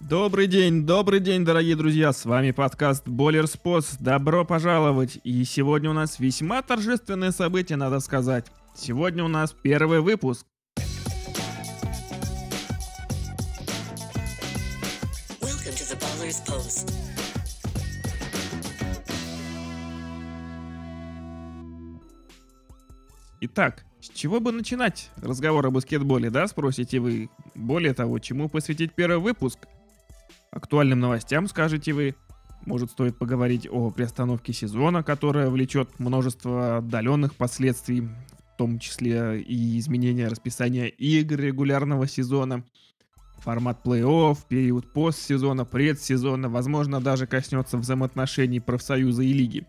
Добрый день, добрый день, дорогие друзья, с вами подкаст Болер Спос. Добро пожаловать! И сегодня у нас весьма торжественное событие, надо сказать. Сегодня у нас первый выпуск. Итак, с чего бы начинать разговор о баскетболе, да, спросите вы? Более того, чему посвятить первый выпуск? Актуальным новостям, скажете вы? Может, стоит поговорить о приостановке сезона, которая влечет множество отдаленных последствий, в том числе и изменение расписания игр регулярного сезона, формат плей-офф, период постсезона, предсезона, возможно, даже коснется взаимоотношений профсоюза и лиги.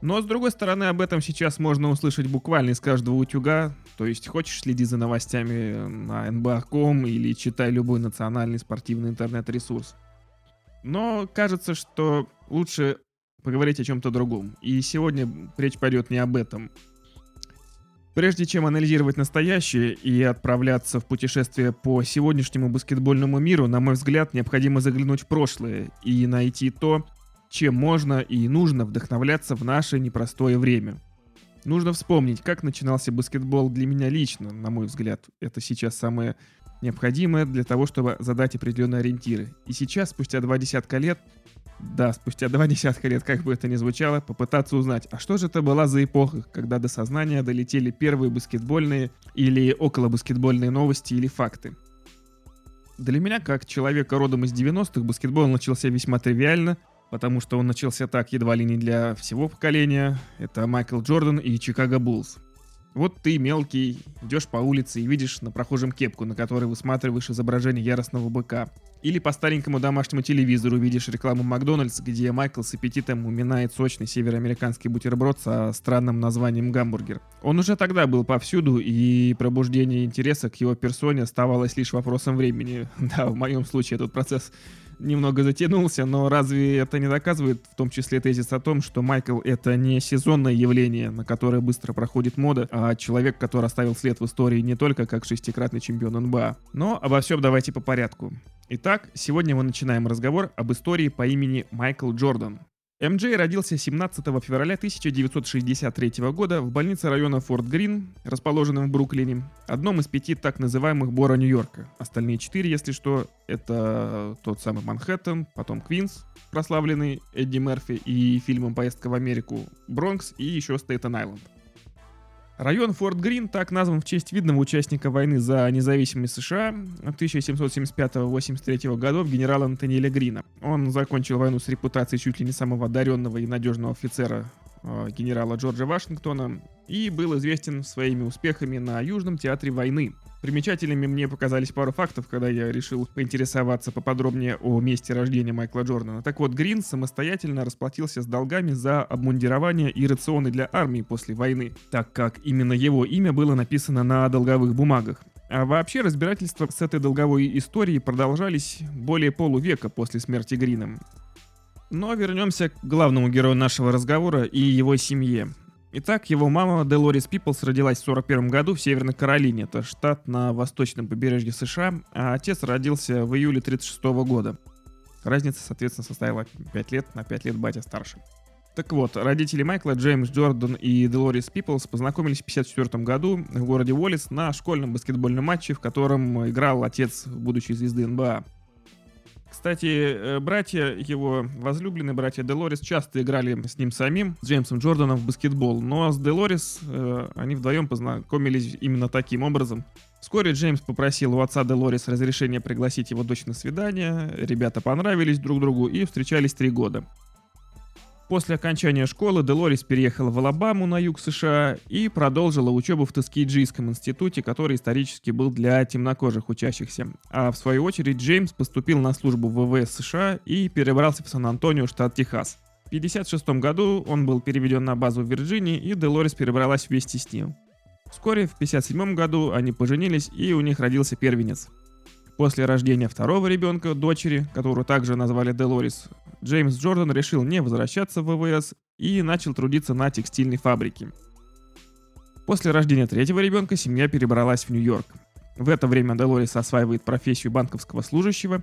Но с другой стороны, об этом сейчас можно услышать буквально из каждого утюга. То есть, хочешь следи за новостями на nba.com или читай любой национальный спортивный интернет-ресурс. Но кажется, что лучше поговорить о чем-то другом. И сегодня речь пойдет не об этом. Прежде чем анализировать настоящее и отправляться в путешествие по сегодняшнему баскетбольному миру, на мой взгляд, необходимо заглянуть в прошлое и найти то, чем можно и нужно вдохновляться в наше непростое время. Нужно вспомнить, как начинался баскетбол для меня лично, на мой взгляд. Это сейчас самое необходимое для того, чтобы задать определенные ориентиры. И сейчас, спустя два десятка лет, да, спустя два десятка лет, как бы это ни звучало, попытаться узнать, а что же это была за эпоха, когда до сознания долетели первые баскетбольные или около баскетбольные новости или факты. Для меня, как человека родом из 90-х, баскетбол начался весьма тривиально, потому что он начался так едва ли не для всего поколения. Это Майкл Джордан и Чикаго Буллс. Вот ты, мелкий, идешь по улице и видишь на прохожем кепку, на которой высматриваешь изображение яростного быка. Или по старенькому домашнему телевизору видишь рекламу Макдональдс, где Майкл с аппетитом уминает сочный североамериканский бутерброд со странным названием гамбургер. Он уже тогда был повсюду, и пробуждение интереса к его персоне оставалось лишь вопросом времени. Да, в моем случае этот процесс немного затянулся, но разве это не доказывает в том числе тезис о том, что Майкл это не сезонное явление, на которое быстро проходит мода, а человек, который оставил след в истории не только как шестикратный чемпион НБА. Но обо всем давайте по порядку. Итак, сегодня мы начинаем разговор об истории по имени Майкл Джордан. МД родился 17 февраля 1963 года в больнице района Форт Грин, расположенном в Бруклине, одном из пяти так называемых Бора Нью-Йорка. Остальные четыре, если что, это тот самый Манхэттен, потом Квинс, прославленный Эдди Мерфи и фильмом «Поездка в Америку», Бронкс и еще Стейтен-Айленд. Район Форт Грин так назван в честь видного участника войны за независимость США 1775-83 годов генерала Антониэля Грина. Он закончил войну с репутацией чуть ли не самого одаренного и надежного офицера генерала Джорджа Вашингтона и был известен своими успехами на Южном театре войны. Примечательными мне показались пару фактов, когда я решил поинтересоваться поподробнее о месте рождения Майкла Джордана. Так вот, Грин самостоятельно расплатился с долгами за обмундирование и рационы для армии после войны, так как именно его имя было написано на долговых бумагах. А вообще разбирательства с этой долговой историей продолжались более полувека после смерти Грина. Но вернемся к главному герою нашего разговора и его семье. Итак, его мама Делорис Пиплс родилась в 41 году в Северной Каролине, это штат на восточном побережье США, а отец родился в июле 36 года. Разница, соответственно, составила 5 лет, на 5 лет батя старше. Так вот, родители Майкла, Джеймс Джордан и Делорис Пиплс познакомились в 1954 году в городе Уоллес на школьном баскетбольном матче, в котором играл отец будущей звезды НБА. Кстати, э, братья его, возлюбленные братья Делорис, часто играли с ним самим, с Джеймсом Джорданом в баскетбол. Но с Делорис э, они вдвоем познакомились именно таким образом. Вскоре Джеймс попросил у отца Делорис разрешения пригласить его дочь на свидание. Ребята понравились друг другу и встречались три года. После окончания школы Делорис переехала в Алабаму на юг США и продолжила учебу в Тоскейджийском институте, который исторически был для темнокожих учащихся. А в свою очередь Джеймс поступил на службу в ВВС США и перебрался в Сан-Антонио, штат Техас. В 1956 году он был переведен на базу в Вирджинии, и Делорис перебралась вместе с ним. Вскоре, в 1957 году, они поженились, и у них родился первенец. После рождения второго ребенка, дочери, которую также назвали Делорис, Джеймс Джордан решил не возвращаться в ВВС и начал трудиться на текстильной фабрике. После рождения третьего ребенка семья перебралась в Нью-Йорк. В это время Делорис осваивает профессию банковского служащего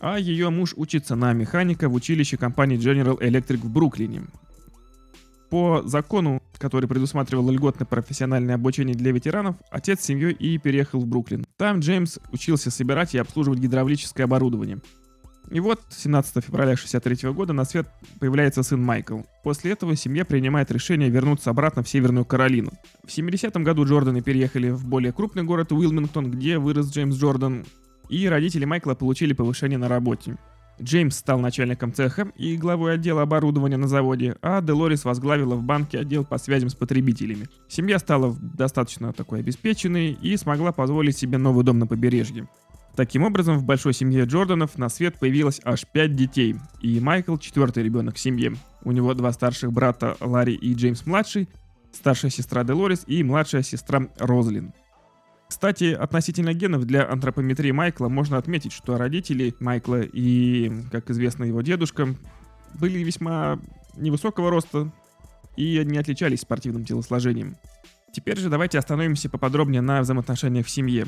а ее муж учится на механика в училище компании General Electric в Бруклине. По закону, который предусматривал льготное профессиональное обучение для ветеранов, отец с семьей и переехал в Бруклин. Там Джеймс учился собирать и обслуживать гидравлическое оборудование. И вот 17 февраля 1963 года на свет появляется сын Майкл. После этого семья принимает решение вернуться обратно в Северную Каролину. В 70-м году Джорданы переехали в более крупный город Уилмингтон, где вырос Джеймс Джордан, и родители Майкла получили повышение на работе. Джеймс стал начальником цеха и главой отдела оборудования на заводе, а Делорис возглавила в банке отдел по связям с потребителями. Семья стала достаточно такой обеспеченной и смогла позволить себе новый дом на побережье. Таким образом, в большой семье Джорданов на свет появилось аж пять детей, и Майкл четвертый ребенок в семье. У него два старших брата Ларри и Джеймс младший, старшая сестра Делорис и младшая сестра Розлин. Кстати, относительно генов для антропометрии Майкла можно отметить, что родители Майкла и, как известно, его дедушка были весьма невысокого роста и не отличались спортивным телосложением. Теперь же давайте остановимся поподробнее на взаимоотношениях в семье.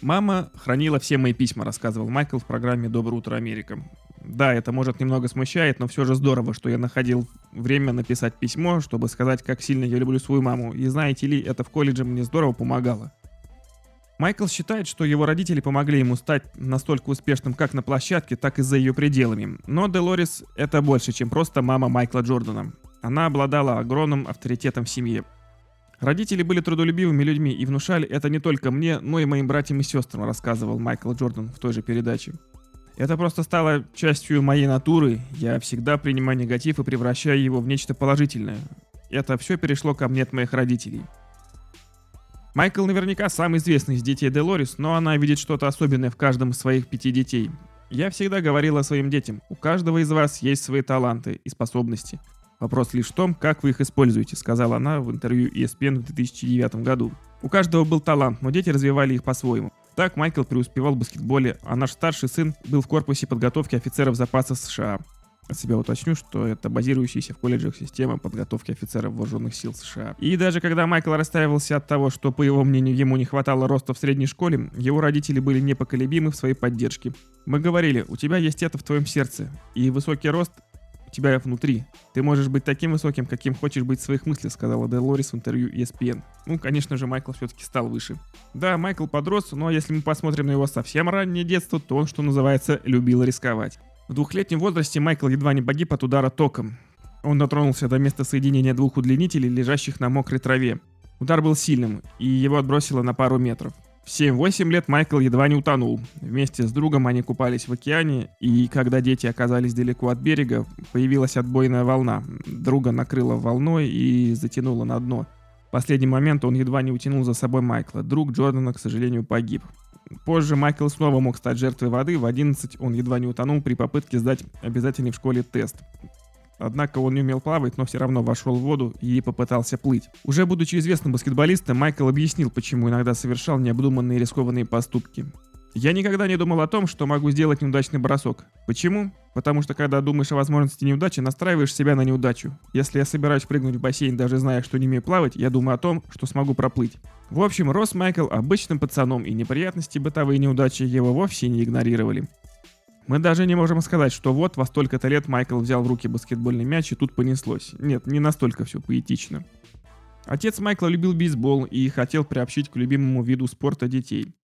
Мама хранила все мои письма, рассказывал Майкл в программе «Доброе утро, Америка». Да, это может немного смущает, но все же здорово, что я находил время написать письмо, чтобы сказать, как сильно я люблю свою маму. И знаете ли, это в колледже мне здорово помогало. Майкл считает, что его родители помогли ему стать настолько успешным как на площадке, так и за ее пределами. Но Делорис — это больше, чем просто мама Майкла Джордана. Она обладала огромным авторитетом в семье. Родители были трудолюбивыми людьми и внушали это не только мне, но и моим братьям и сестрам, рассказывал Майкл Джордан в той же передаче. Это просто стало частью моей натуры. Я всегда принимаю негатив и превращаю его в нечто положительное. Это все перешло ко мне от моих родителей. Майкл наверняка самый известный из детей Делорис, но она видит что-то особенное в каждом из своих пяти детей. Я всегда говорила своим детям, у каждого из вас есть свои таланты и способности. Вопрос лишь в том, как вы их используете, сказала она в интервью ESPN в 2009 году. У каждого был талант, но дети развивали их по-своему. Так Майкл преуспевал в баскетболе, а наш старший сын был в корпусе подготовки офицеров запаса США. От себя уточню, что это базирующаяся в колледжах система подготовки офицеров вооруженных сил США. И даже когда Майкл расстраивался от того, что, по его мнению, ему не хватало роста в средней школе, его родители были непоколебимы в своей поддержке. Мы говорили, у тебя есть это в твоем сердце, и высокий рост тебя внутри. Ты можешь быть таким высоким, каким хочешь быть в своих мыслях, сказала Делорис в интервью ESPN. Ну, конечно же, Майкл все-таки стал выше. Да, Майкл подрос, но если мы посмотрим на его совсем раннее детство, то он, что называется, любил рисковать. В двухлетнем возрасте Майкл едва не погиб от удара током. Он дотронулся до места соединения двух удлинителей, лежащих на мокрой траве. Удар был сильным, и его отбросило на пару метров. В 7-8 лет Майкл едва не утонул. Вместе с другом они купались в океане, и когда дети оказались далеко от берега, появилась отбойная волна. Друга накрыла волной и затянула на дно. В последний момент он едва не утянул за собой Майкла. Друг Джордана, к сожалению, погиб. Позже Майкл снова мог стать жертвой воды. В 11 он едва не утонул при попытке сдать обязательный в школе тест. Однако он не умел плавать, но все равно вошел в воду и попытался плыть. Уже будучи известным баскетболистом, Майкл объяснил, почему иногда совершал необдуманные рискованные поступки. Я никогда не думал о том, что могу сделать неудачный бросок. Почему? Потому что когда думаешь о возможности неудачи, настраиваешь себя на неудачу. Если я собираюсь прыгнуть в бассейн, даже зная, что не умею плавать, я думаю о том, что смогу проплыть. В общем, рос Майкл обычным пацаном, и неприятности бытовые неудачи его вовсе не игнорировали. Мы даже не можем сказать, что вот во столько-то лет Майкл взял в руки баскетбольный мяч и тут понеслось. Нет, не настолько все поэтично. Отец Майкла любил бейсбол и хотел приобщить к любимому виду спорта детей.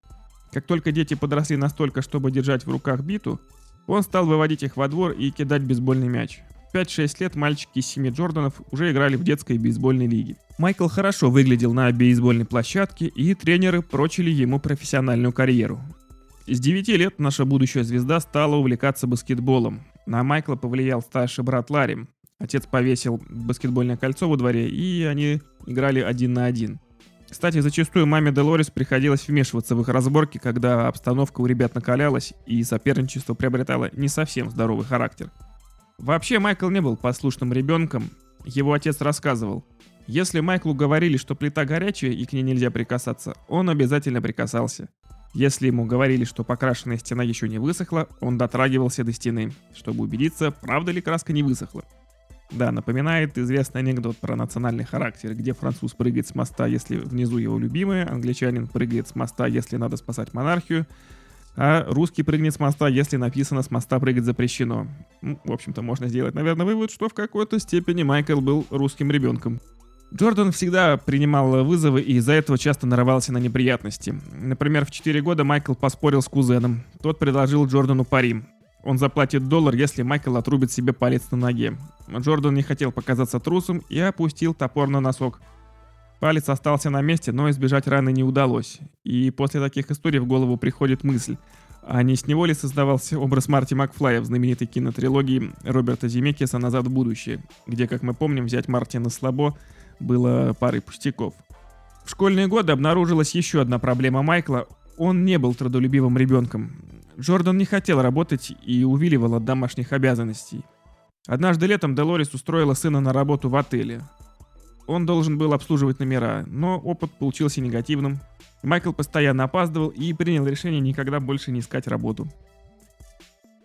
Как только дети подросли настолько, чтобы держать в руках биту, он стал выводить их во двор и кидать бейсбольный мяч. В 5-6 лет мальчики из семьи Джорданов уже играли в детской бейсбольной лиге. Майкл хорошо выглядел на бейсбольной площадке, и тренеры прочили ему профессиональную карьеру. С 9 лет наша будущая звезда стала увлекаться баскетболом. На Майкла повлиял старший брат Ларри. Отец повесил баскетбольное кольцо во дворе, и они играли один на один. Кстати, зачастую маме Делорис приходилось вмешиваться в их разборки, когда обстановка у ребят накалялась, и соперничество приобретало не совсем здоровый характер. Вообще, Майкл не был послушным ребенком. Его отец рассказывал, если Майклу говорили, что плита горячая и к ней нельзя прикасаться, он обязательно прикасался. Если ему говорили, что покрашенная стена еще не высохла, он дотрагивался до стены, чтобы убедиться, правда ли краска не высохла. Да, напоминает известный анекдот про национальный характер, где француз прыгает с моста, если внизу его любимая, англичанин прыгает с моста, если надо спасать монархию, А русский прыгнет с моста, если написано «с моста прыгать запрещено». Ну, в общем-то, можно сделать, наверное, вывод, что в какой-то степени Майкл был русским ребенком. Джордан всегда принимал вызовы и из-за этого часто нарывался на неприятности. Например, в 4 года Майкл поспорил с кузеном. Тот предложил Джордану пари. Он заплатит доллар, если Майкл отрубит себе палец на ноге. Джордан не хотел показаться трусом и опустил топор на носок. Палец остался на месте, но избежать раны не удалось. И после таких историй в голову приходит мысль, а не с него ли создавался образ Марти Макфлая в знаменитой кинотрилогии Роберта Земекиса «Назад в будущее», где, как мы помним, взять Мартина слабо было парой пустяков. В школьные годы обнаружилась еще одна проблема Майкла. Он не был трудолюбивым ребенком. Джордан не хотел работать и увиливал от домашних обязанностей. Однажды летом Делорис устроила сына на работу в отеле. Он должен был обслуживать номера, но опыт получился негативным. Майкл постоянно опаздывал и принял решение никогда больше не искать работу.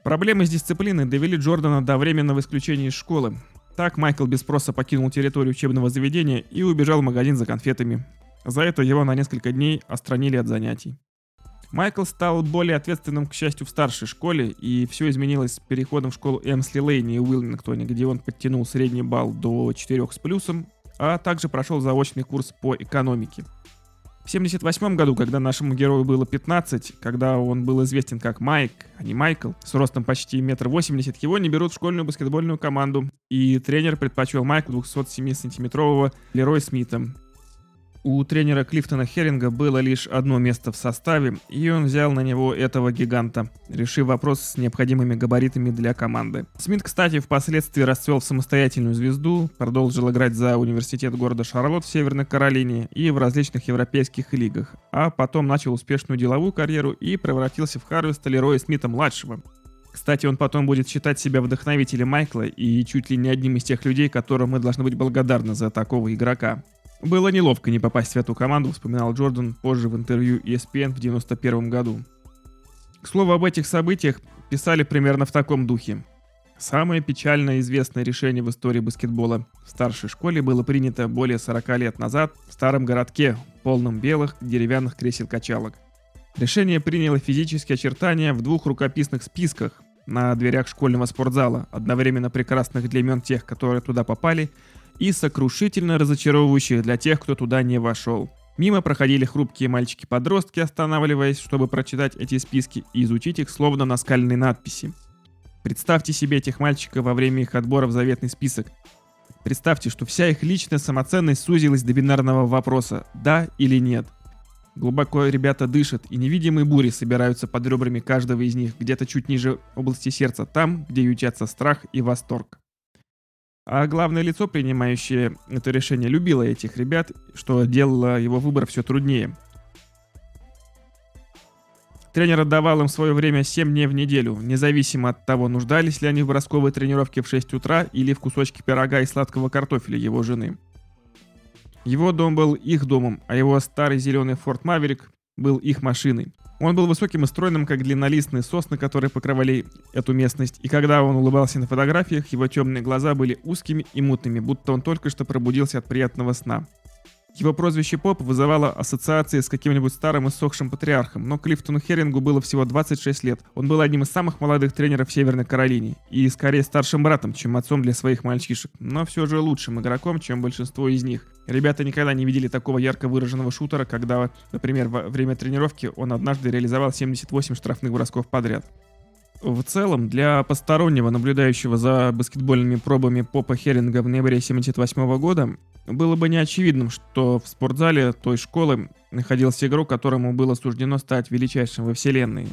Проблемы с дисциплиной довели Джордана до временного исключения из школы. Так Майкл без спроса покинул территорию учебного заведения и убежал в магазин за конфетами. За это его на несколько дней отстранили от занятий. Майкл стал более ответственным, к счастью, в старшей школе, и все изменилось с переходом в школу Эмсли Лейни в Уиллингтоне, где он подтянул средний балл до 4 с плюсом, а также прошел заочный курс по экономике. В 78 году, когда нашему герою было 15, когда он был известен как Майк, а не Майкл, с ростом почти метр восемьдесят, его не берут в школьную баскетбольную команду, и тренер предпочел Майку 207-сантиметрового Лерой Смита, у тренера Клифтона Херинга было лишь одно место в составе, и он взял на него этого гиганта, решив вопрос с необходимыми габаритами для команды. Смит, кстати, впоследствии расцвел в самостоятельную звезду, продолжил играть за университет города Шарлотт в Северной Каролине и в различных европейских лигах, а потом начал успешную деловую карьеру и превратился в Харвеста Лероя Смита-младшего, кстати, он потом будет считать себя вдохновителем Майкла и чуть ли не одним из тех людей, которым мы должны быть благодарны за такого игрока. Было неловко не попасть в эту команду, вспоминал Джордан позже в интервью ESPN в 91 году. К слову, об этих событиях писали примерно в таком духе. Самое печально известное решение в истории баскетбола в старшей школе было принято более 40 лет назад в старом городке, полном белых деревянных кресел-качалок. Решение приняло физические очертания в двух рукописных списках на дверях школьного спортзала, одновременно прекрасных для имен тех, которые туда попали, и сокрушительно разочаровывающих для тех, кто туда не вошел. Мимо проходили хрупкие мальчики-подростки, останавливаясь, чтобы прочитать эти списки и изучить их словно наскальные надписи. Представьте себе этих мальчиков во время их отбора в заветный список. Представьте, что вся их личная самоценность сузилась до бинарного вопроса «да» или «нет». Глубоко ребята дышат, и невидимые бури собираются под ребрами каждого из них, где-то чуть ниже области сердца, там, где ютятся страх и восторг. А главное лицо, принимающее это решение, любило этих ребят, что делало его выбор все труднее. Тренер отдавал им свое время 7 дней в неделю, независимо от того, нуждались ли они в бросковой тренировке в 6 утра или в кусочке пирога и сладкого картофеля его жены. Его дом был их домом, а его старый зеленый Форт Маверик был их машиной. Он был высоким и стройным, как длиннолистные сосны, которые покрывали эту местность, и когда он улыбался на фотографиях, его темные глаза были узкими и мутными, будто он только что пробудился от приятного сна. Его прозвище Поп вызывало ассоциации с каким-нибудь старым иссохшим патриархом, но Клифтону Херингу было всего 26 лет. Он был одним из самых молодых тренеров Северной Каролине и скорее старшим братом, чем отцом для своих мальчишек, но все же лучшим игроком, чем большинство из них. Ребята никогда не видели такого ярко выраженного шутера, когда, например, во время тренировки он однажды реализовал 78 штрафных бросков подряд. В целом, для постороннего, наблюдающего за баскетбольными пробами Попа Херинга в ноябре 1978 года, было бы неочевидным, что в спортзале той школы находился игрок, которому было суждено стать величайшим во вселенной.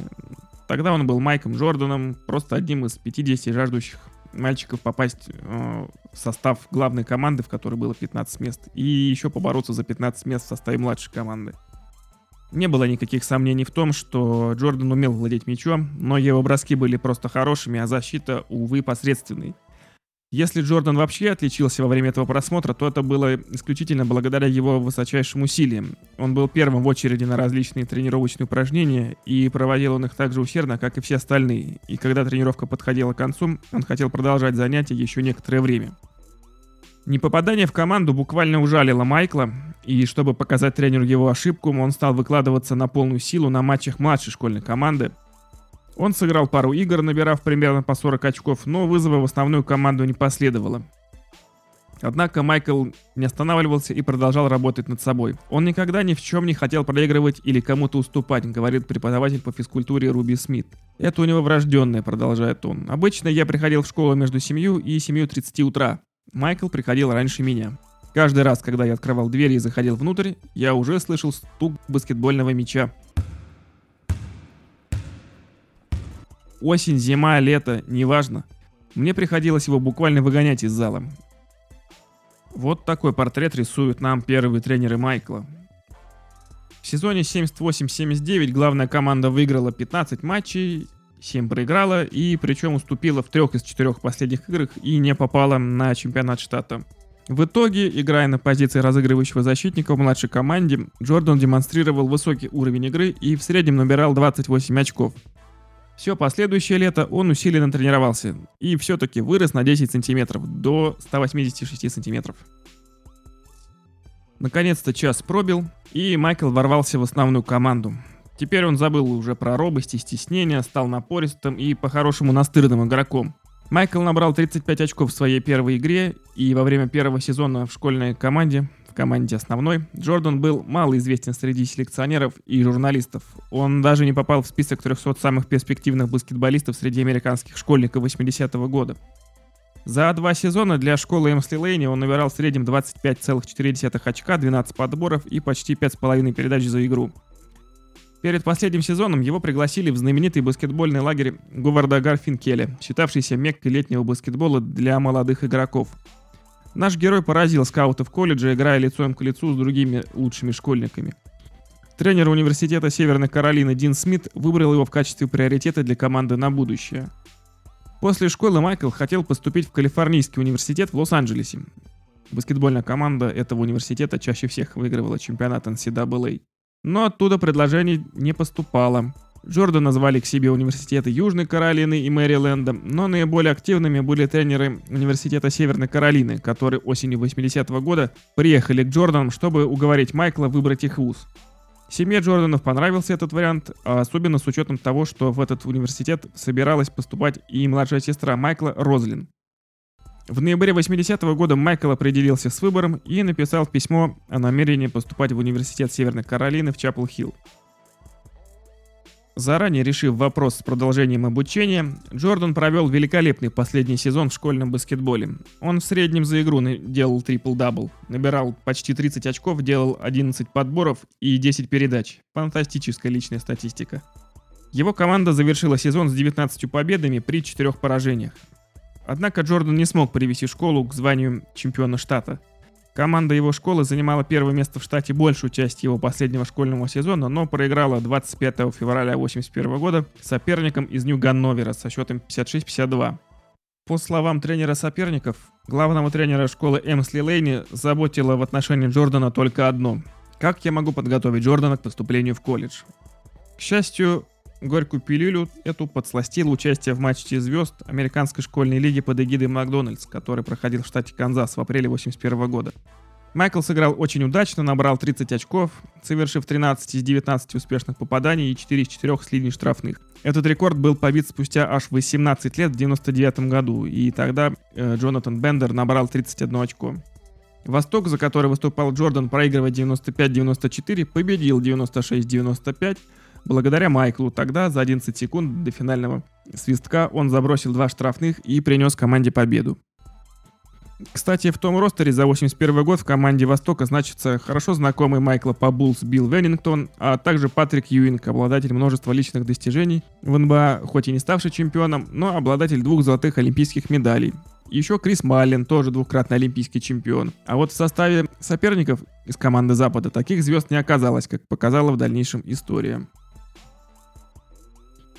Тогда он был Майком Джорданом, просто одним из 50 жаждущих мальчиков попасть э, в состав главной команды, в которой было 15 мест, и еще побороться за 15 мест в составе младшей команды. Не было никаких сомнений в том, что Джордан умел владеть мячом, но его броски были просто хорошими, а защита, увы, посредственной. Если Джордан вообще отличился во время этого просмотра, то это было исключительно благодаря его высочайшим усилиям. Он был первым в очереди на различные тренировочные упражнения, и проводил он их так же усердно, как и все остальные. И когда тренировка подходила к концу, он хотел продолжать занятия еще некоторое время. Непопадание в команду буквально ужалило Майкла, и чтобы показать тренеру его ошибку, он стал выкладываться на полную силу на матчах младшей школьной команды, Он сыграл пару игр, набирав примерно по 40 очков, но вызова в основную команду не последовало. Однако Майкл не останавливался и продолжал работать над собой. Он никогда ни в чем не хотел проигрывать или кому-то уступать, говорит преподаватель по физкультуре Руби Смит. Это у него врожденное, продолжает он. Обычно я приходил в школу между 7 и 7.30 утра. Майкл приходил раньше меня. Каждый раз, когда я открывал дверь и заходил внутрь, я уже слышал стук баскетбольного мяча. Осень, зима, лето, неважно. Мне приходилось его буквально выгонять из зала. Вот такой портрет рисуют нам первые тренеры Майкла. В сезоне 78-79 главная команда выиграла 15 матчей, 7 проиграла и причем уступила в трех из четырех последних играх и не попала на чемпионат штата. В итоге, играя на позиции разыгрывающего защитника в младшей команде, Джордан демонстрировал высокий уровень игры и в среднем набирал 28 очков. Все последующее лето он усиленно тренировался и все-таки вырос на 10 сантиметров до 186 сантиметров. Наконец-то час пробил, и Майкл ворвался в основную команду. Теперь он забыл уже про робость и стеснение, стал напористым и по-хорошему настырным игроком. Майкл набрал 35 очков в своей первой игре, и во время первого сезона в школьной команде команде основной, Джордан был мало известен среди селекционеров и журналистов. Он даже не попал в список 300 самых перспективных баскетболистов среди американских школьников 80-го года. За два сезона для школы Эмсли Лейни он набирал в среднем 25,4 очка, 12 подборов и почти 5,5 передач за игру. Перед последним сезоном его пригласили в знаменитый баскетбольный лагерь Говарда Гарфинкеля, считавшийся меккой летнего баскетбола для молодых игроков. Наш герой поразил скаутов колледжа, играя лицом к лицу с другими лучшими школьниками. Тренер университета Северной Каролины Дин Смит выбрал его в качестве приоритета для команды на будущее. После школы Майкл хотел поступить в Калифорнийский университет в Лос-Анджелесе. Баскетбольная команда этого университета чаще всех выигрывала чемпионат NCAA. Но оттуда предложений не поступало. Джордан назвали к себе университеты Южной Каролины и Мэриленда, но наиболее активными были тренеры университета Северной Каролины, которые осенью 80-го года приехали к Джорданам, чтобы уговорить Майкла выбрать их вуз. Семье Джорданов понравился этот вариант, а особенно с учетом того, что в этот университет собиралась поступать и младшая сестра Майкла Розлин. В ноябре 80-го года Майкл определился с выбором и написал письмо о намерении поступать в университет Северной Каролины в Чапл-Хилл. Заранее решив вопрос с продолжением обучения, Джордан провел великолепный последний сезон в школьном баскетболе. Он в среднем за игру делал трипл-дабл, набирал почти 30 очков, делал 11 подборов и 10 передач. Фантастическая личная статистика. Его команда завершила сезон с 19 победами при 4 поражениях. Однако Джордан не смог привести школу к званию чемпиона штата – Команда его школы занимала первое место в штате большую часть его последнего школьного сезона, но проиграла 25 февраля 1981 года соперникам из Нью-Ганновера со счетом 56-52. По словам тренера соперников, главного тренера школы Эмсли Лейни заботило в отношении Джордана только одно – как я могу подготовить Джордана к поступлению в колледж? К счастью, горькую пилюлю эту подсластило участие в матче звезд Американской школьной лиги под эгидой Макдональдс, который проходил в штате Канзас в апреле 1981 года. Майкл сыграл очень удачно, набрал 30 очков, совершив 13 из 19 успешных попаданий и 4 из 4 с линий штрафных. Этот рекорд был побит спустя аж 18 лет в 99 году, и тогда э, Джонатан Бендер набрал 31 очко. Восток, за который выступал Джордан, проигрывая 95-94, победил 96-95, Благодаря Майклу тогда за 11 секунд до финального свистка он забросил два штрафных и принес команде победу. Кстати, в том ростере за 81 год в команде Востока значится хорошо знакомый Майкла по Буллс Билл Веннингтон, а также Патрик Юинг, обладатель множества личных достижений в НБА, хоть и не ставший чемпионом, но обладатель двух золотых олимпийских медалей. Еще Крис Маллин, тоже двукратный олимпийский чемпион. А вот в составе соперников из команды Запада таких звезд не оказалось, как показала в дальнейшем история.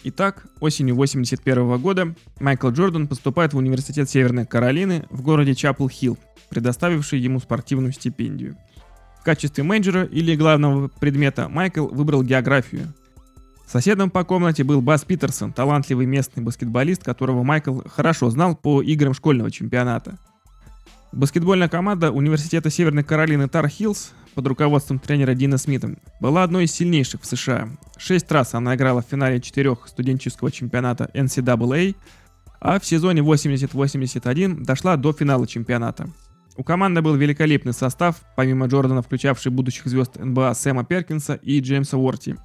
Итак, осенью 81 года Майкл Джордан поступает в Университет Северной Каролины в городе Чапл-Хилл, предоставивший ему спортивную стипендию. В качестве менеджера или главного предмета Майкл выбрал географию. Соседом по комнате был Бас Питерсон, талантливый местный баскетболист, которого Майкл хорошо знал по играм школьного чемпионата. Баскетбольная команда Университета Северной Каролины Тар Хиллз под руководством тренера Дина Смита была одной из сильнейших в США. Шесть раз она играла в финале четырех студенческого чемпионата NCAA, а в сезоне 80-81 дошла до финала чемпионата. У команды был великолепный состав, помимо Джордана, включавший будущих звезд НБА Сэма Перкинса и Джеймса Уорти.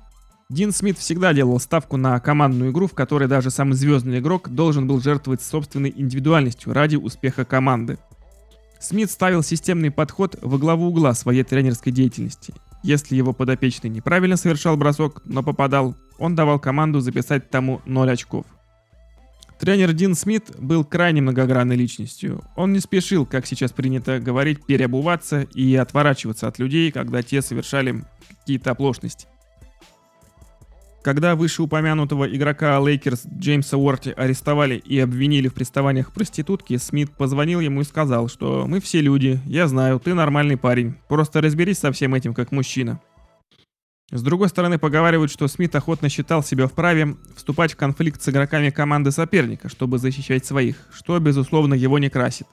Дин Смит всегда делал ставку на командную игру, в которой даже самый звездный игрок должен был жертвовать собственной индивидуальностью ради успеха команды. Смит ставил системный подход во главу угла своей тренерской деятельности. Если его подопечный неправильно совершал бросок, но попадал, он давал команду записать тому 0 очков. Тренер Дин Смит был крайне многогранной личностью. Он не спешил, как сейчас принято говорить, переобуваться и отворачиваться от людей, когда те совершали какие-то оплошности. Когда вышеупомянутого игрока Лейкерс Джеймса Уорти арестовали и обвинили в приставаниях к проститутке, Смит позвонил ему и сказал, что «Мы все люди, я знаю, ты нормальный парень, просто разберись со всем этим как мужчина». С другой стороны, поговаривают, что Смит охотно считал себя вправе вступать в конфликт с игроками команды соперника, чтобы защищать своих, что, безусловно, его не красит.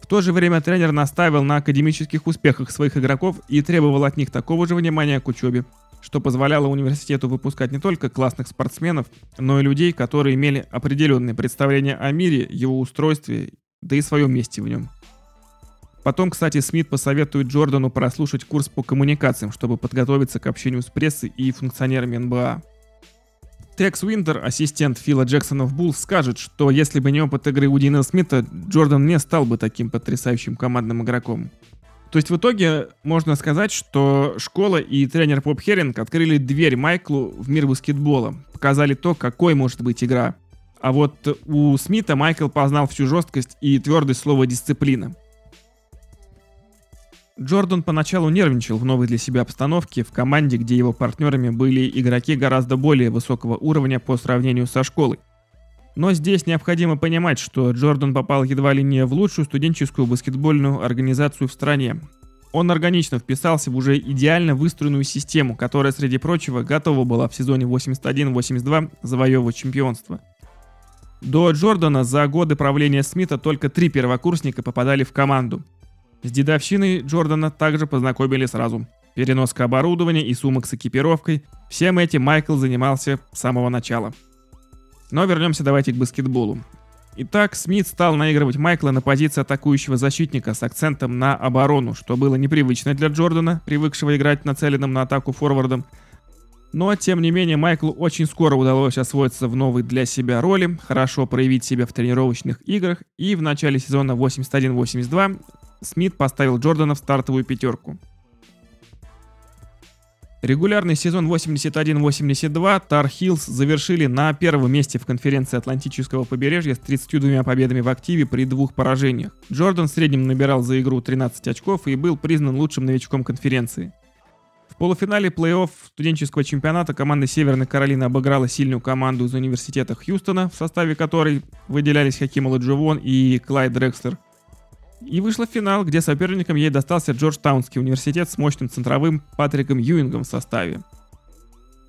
В то же время тренер настаивал на академических успехах своих игроков и требовал от них такого же внимания к учебе, что позволяло университету выпускать не только классных спортсменов, но и людей, которые имели определенные представления о мире, его устройстве, да и своем месте в нем. Потом, кстати, Смит посоветует Джордану прослушать курс по коммуникациям, чтобы подготовиться к общению с прессой и функционерами НБА. Текс Уинтер, ассистент Фила Джексона в Буллс, скажет, что если бы не опыт игры у Дина Смита, Джордан не стал бы таким потрясающим командным игроком. То есть в итоге можно сказать, что школа и тренер Поп Херинг открыли дверь Майклу в мир баскетбола, показали то, какой может быть игра. А вот у Смита Майкл познал всю жесткость и твердость слова «дисциплина». Джордан поначалу нервничал в новой для себя обстановке в команде, где его партнерами были игроки гораздо более высокого уровня по сравнению со школой. Но здесь необходимо понимать, что Джордан попал едва ли не в лучшую студенческую баскетбольную организацию в стране. Он органично вписался в уже идеально выстроенную систему, которая, среди прочего, готова была в сезоне 81-82 завоевывать чемпионство. До Джордана за годы правления Смита только три первокурсника попадали в команду. С дедовщиной Джордана также познакомили сразу. Переноска оборудования и сумок с экипировкой – всем этим Майкл занимался с самого начала – но вернемся давайте к баскетболу. Итак, Смит стал наигрывать Майкла на позиции атакующего защитника с акцентом на оборону, что было непривычно для Джордана, привыкшего играть нацеленным на атаку форвардом. Но, тем не менее, Майклу очень скоро удалось освоиться в новой для себя роли, хорошо проявить себя в тренировочных играх, и в начале сезона 81-82 Смит поставил Джордана в стартовую пятерку. Регулярный сезон 81-82 Тар Хиллс завершили на первом месте в конференции Атлантического побережья с 32 победами в активе при двух поражениях. Джордан в среднем набирал за игру 13 очков и был признан лучшим новичком конференции. В полуфинале плей-офф студенческого чемпионата команда Северной Каролины обыграла сильную команду из университета Хьюстона, в составе которой выделялись Хаким Ладжевон и Клайд Дрекслер – и вышла в финал, где соперником ей достался Джорджтаунский университет с мощным центровым Патриком Юингом в составе.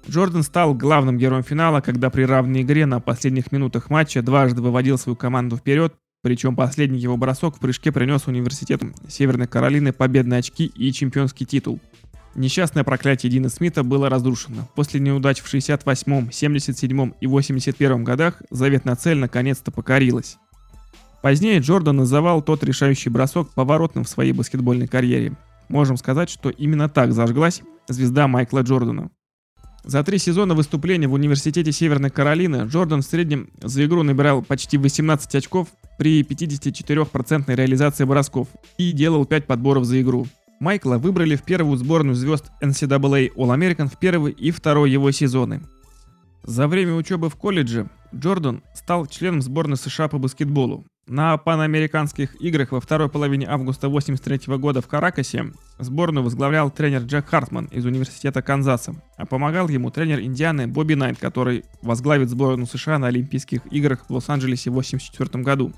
Джордан стал главным героем финала, когда при равной игре на последних минутах матча дважды выводил свою команду вперед, причем последний его бросок в прыжке принес университету Северной Каролины победные очки и чемпионский титул. Несчастное проклятие Дина Смита было разрушено. После неудач в 68, 77 и 81 годах заветная цель наконец-то покорилась. Позднее Джордан называл тот решающий бросок поворотным в своей баскетбольной карьере. Можем сказать, что именно так зажглась звезда Майкла Джордана. За три сезона выступления в Университете Северной Каролины Джордан в среднем за игру набирал почти 18 очков при 54% реализации бросков и делал 5 подборов за игру. Майкла выбрали в первую сборную звезд NCAA All-American в первый и второй его сезоны. За время учебы в колледже Джордан стал членом сборной США по баскетболу. На панамериканских играх во второй половине августа 1983 года в Каракасе сборную возглавлял тренер Джек Хартман из университета Канзаса, а помогал ему тренер Индианы Бобби Найт, который возглавит сборную США на Олимпийских играх в Лос-Анджелесе в 1984 году.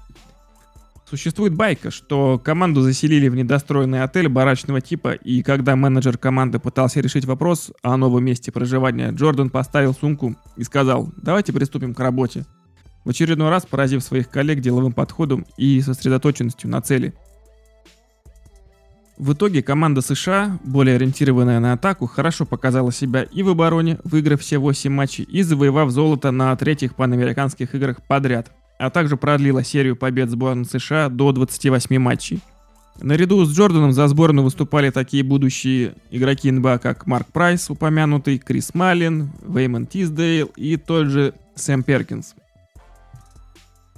Существует байка, что команду заселили в недостроенный отель барачного типа, и когда менеджер команды пытался решить вопрос о новом месте проживания, Джордан поставил сумку и сказал «давайте приступим к работе» в очередной раз поразив своих коллег деловым подходом и сосредоточенностью на цели. В итоге команда США, более ориентированная на атаку, хорошо показала себя и в обороне, выиграв все 8 матчей и завоевав золото на третьих панамериканских играх подряд, а также продлила серию побед сборной США до 28 матчей. Наряду с Джорданом за сборную выступали такие будущие игроки НБА, как Марк Прайс, упомянутый, Крис Маллин, Веймон Тиздейл и тот же Сэм Перкинс –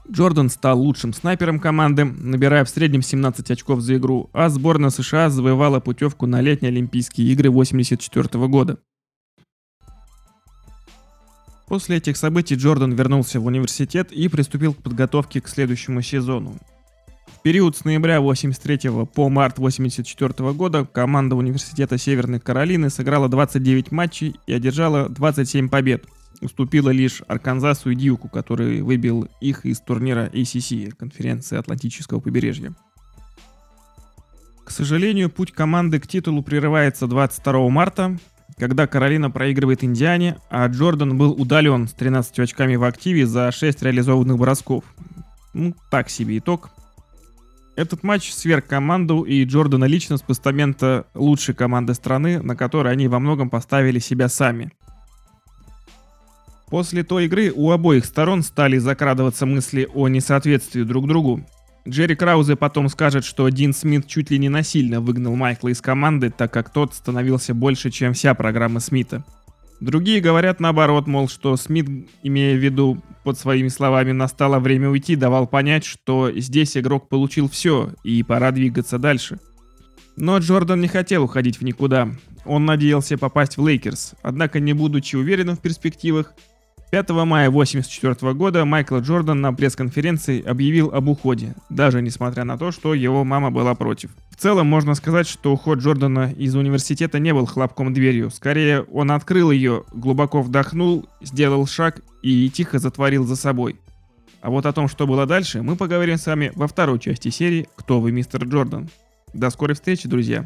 Джордан стал лучшим снайпером команды, набирая в среднем 17 очков за игру, а сборная США завоевала путевку на летние Олимпийские игры 1984 года. После этих событий Джордан вернулся в университет и приступил к подготовке к следующему сезону. В период с ноября 83 по март 84 года команда университета Северной Каролины сыграла 29 матчей и одержала 27 побед – уступила лишь Арканзасу и Дьюку, который выбил их из турнира ACC, конференции Атлантического побережья. К сожалению, путь команды к титулу прерывается 22 марта, когда Каролина проигрывает Индиане, а Джордан был удален с 13 очками в активе за 6 реализованных бросков. Ну, так себе итог. Этот матч сверг команду и Джордана лично с постамента лучшей команды страны, на которой они во многом поставили себя сами – После той игры у обоих сторон стали закрадываться мысли о несоответствии друг другу. Джерри Краузе потом скажет, что Дин Смит чуть ли не насильно выгнал Майкла из команды, так как тот становился больше, чем вся программа Смита. Другие говорят наоборот, мол, что Смит, имея в виду под своими словами «настало время уйти», давал понять, что здесь игрок получил все и пора двигаться дальше. Но Джордан не хотел уходить в никуда. Он надеялся попасть в Лейкерс, однако не будучи уверенным в перспективах, 5 мая 1984 года Майкл Джордан на пресс-конференции объявил об уходе, даже несмотря на то, что его мама была против. В целом можно сказать, что уход Джордана из университета не был хлопком дверью. Скорее, он открыл ее, глубоко вдохнул, сделал шаг и тихо затворил за собой. А вот о том, что было дальше, мы поговорим с вами во второй части серии «Кто вы, мистер Джордан?». До скорой встречи, друзья!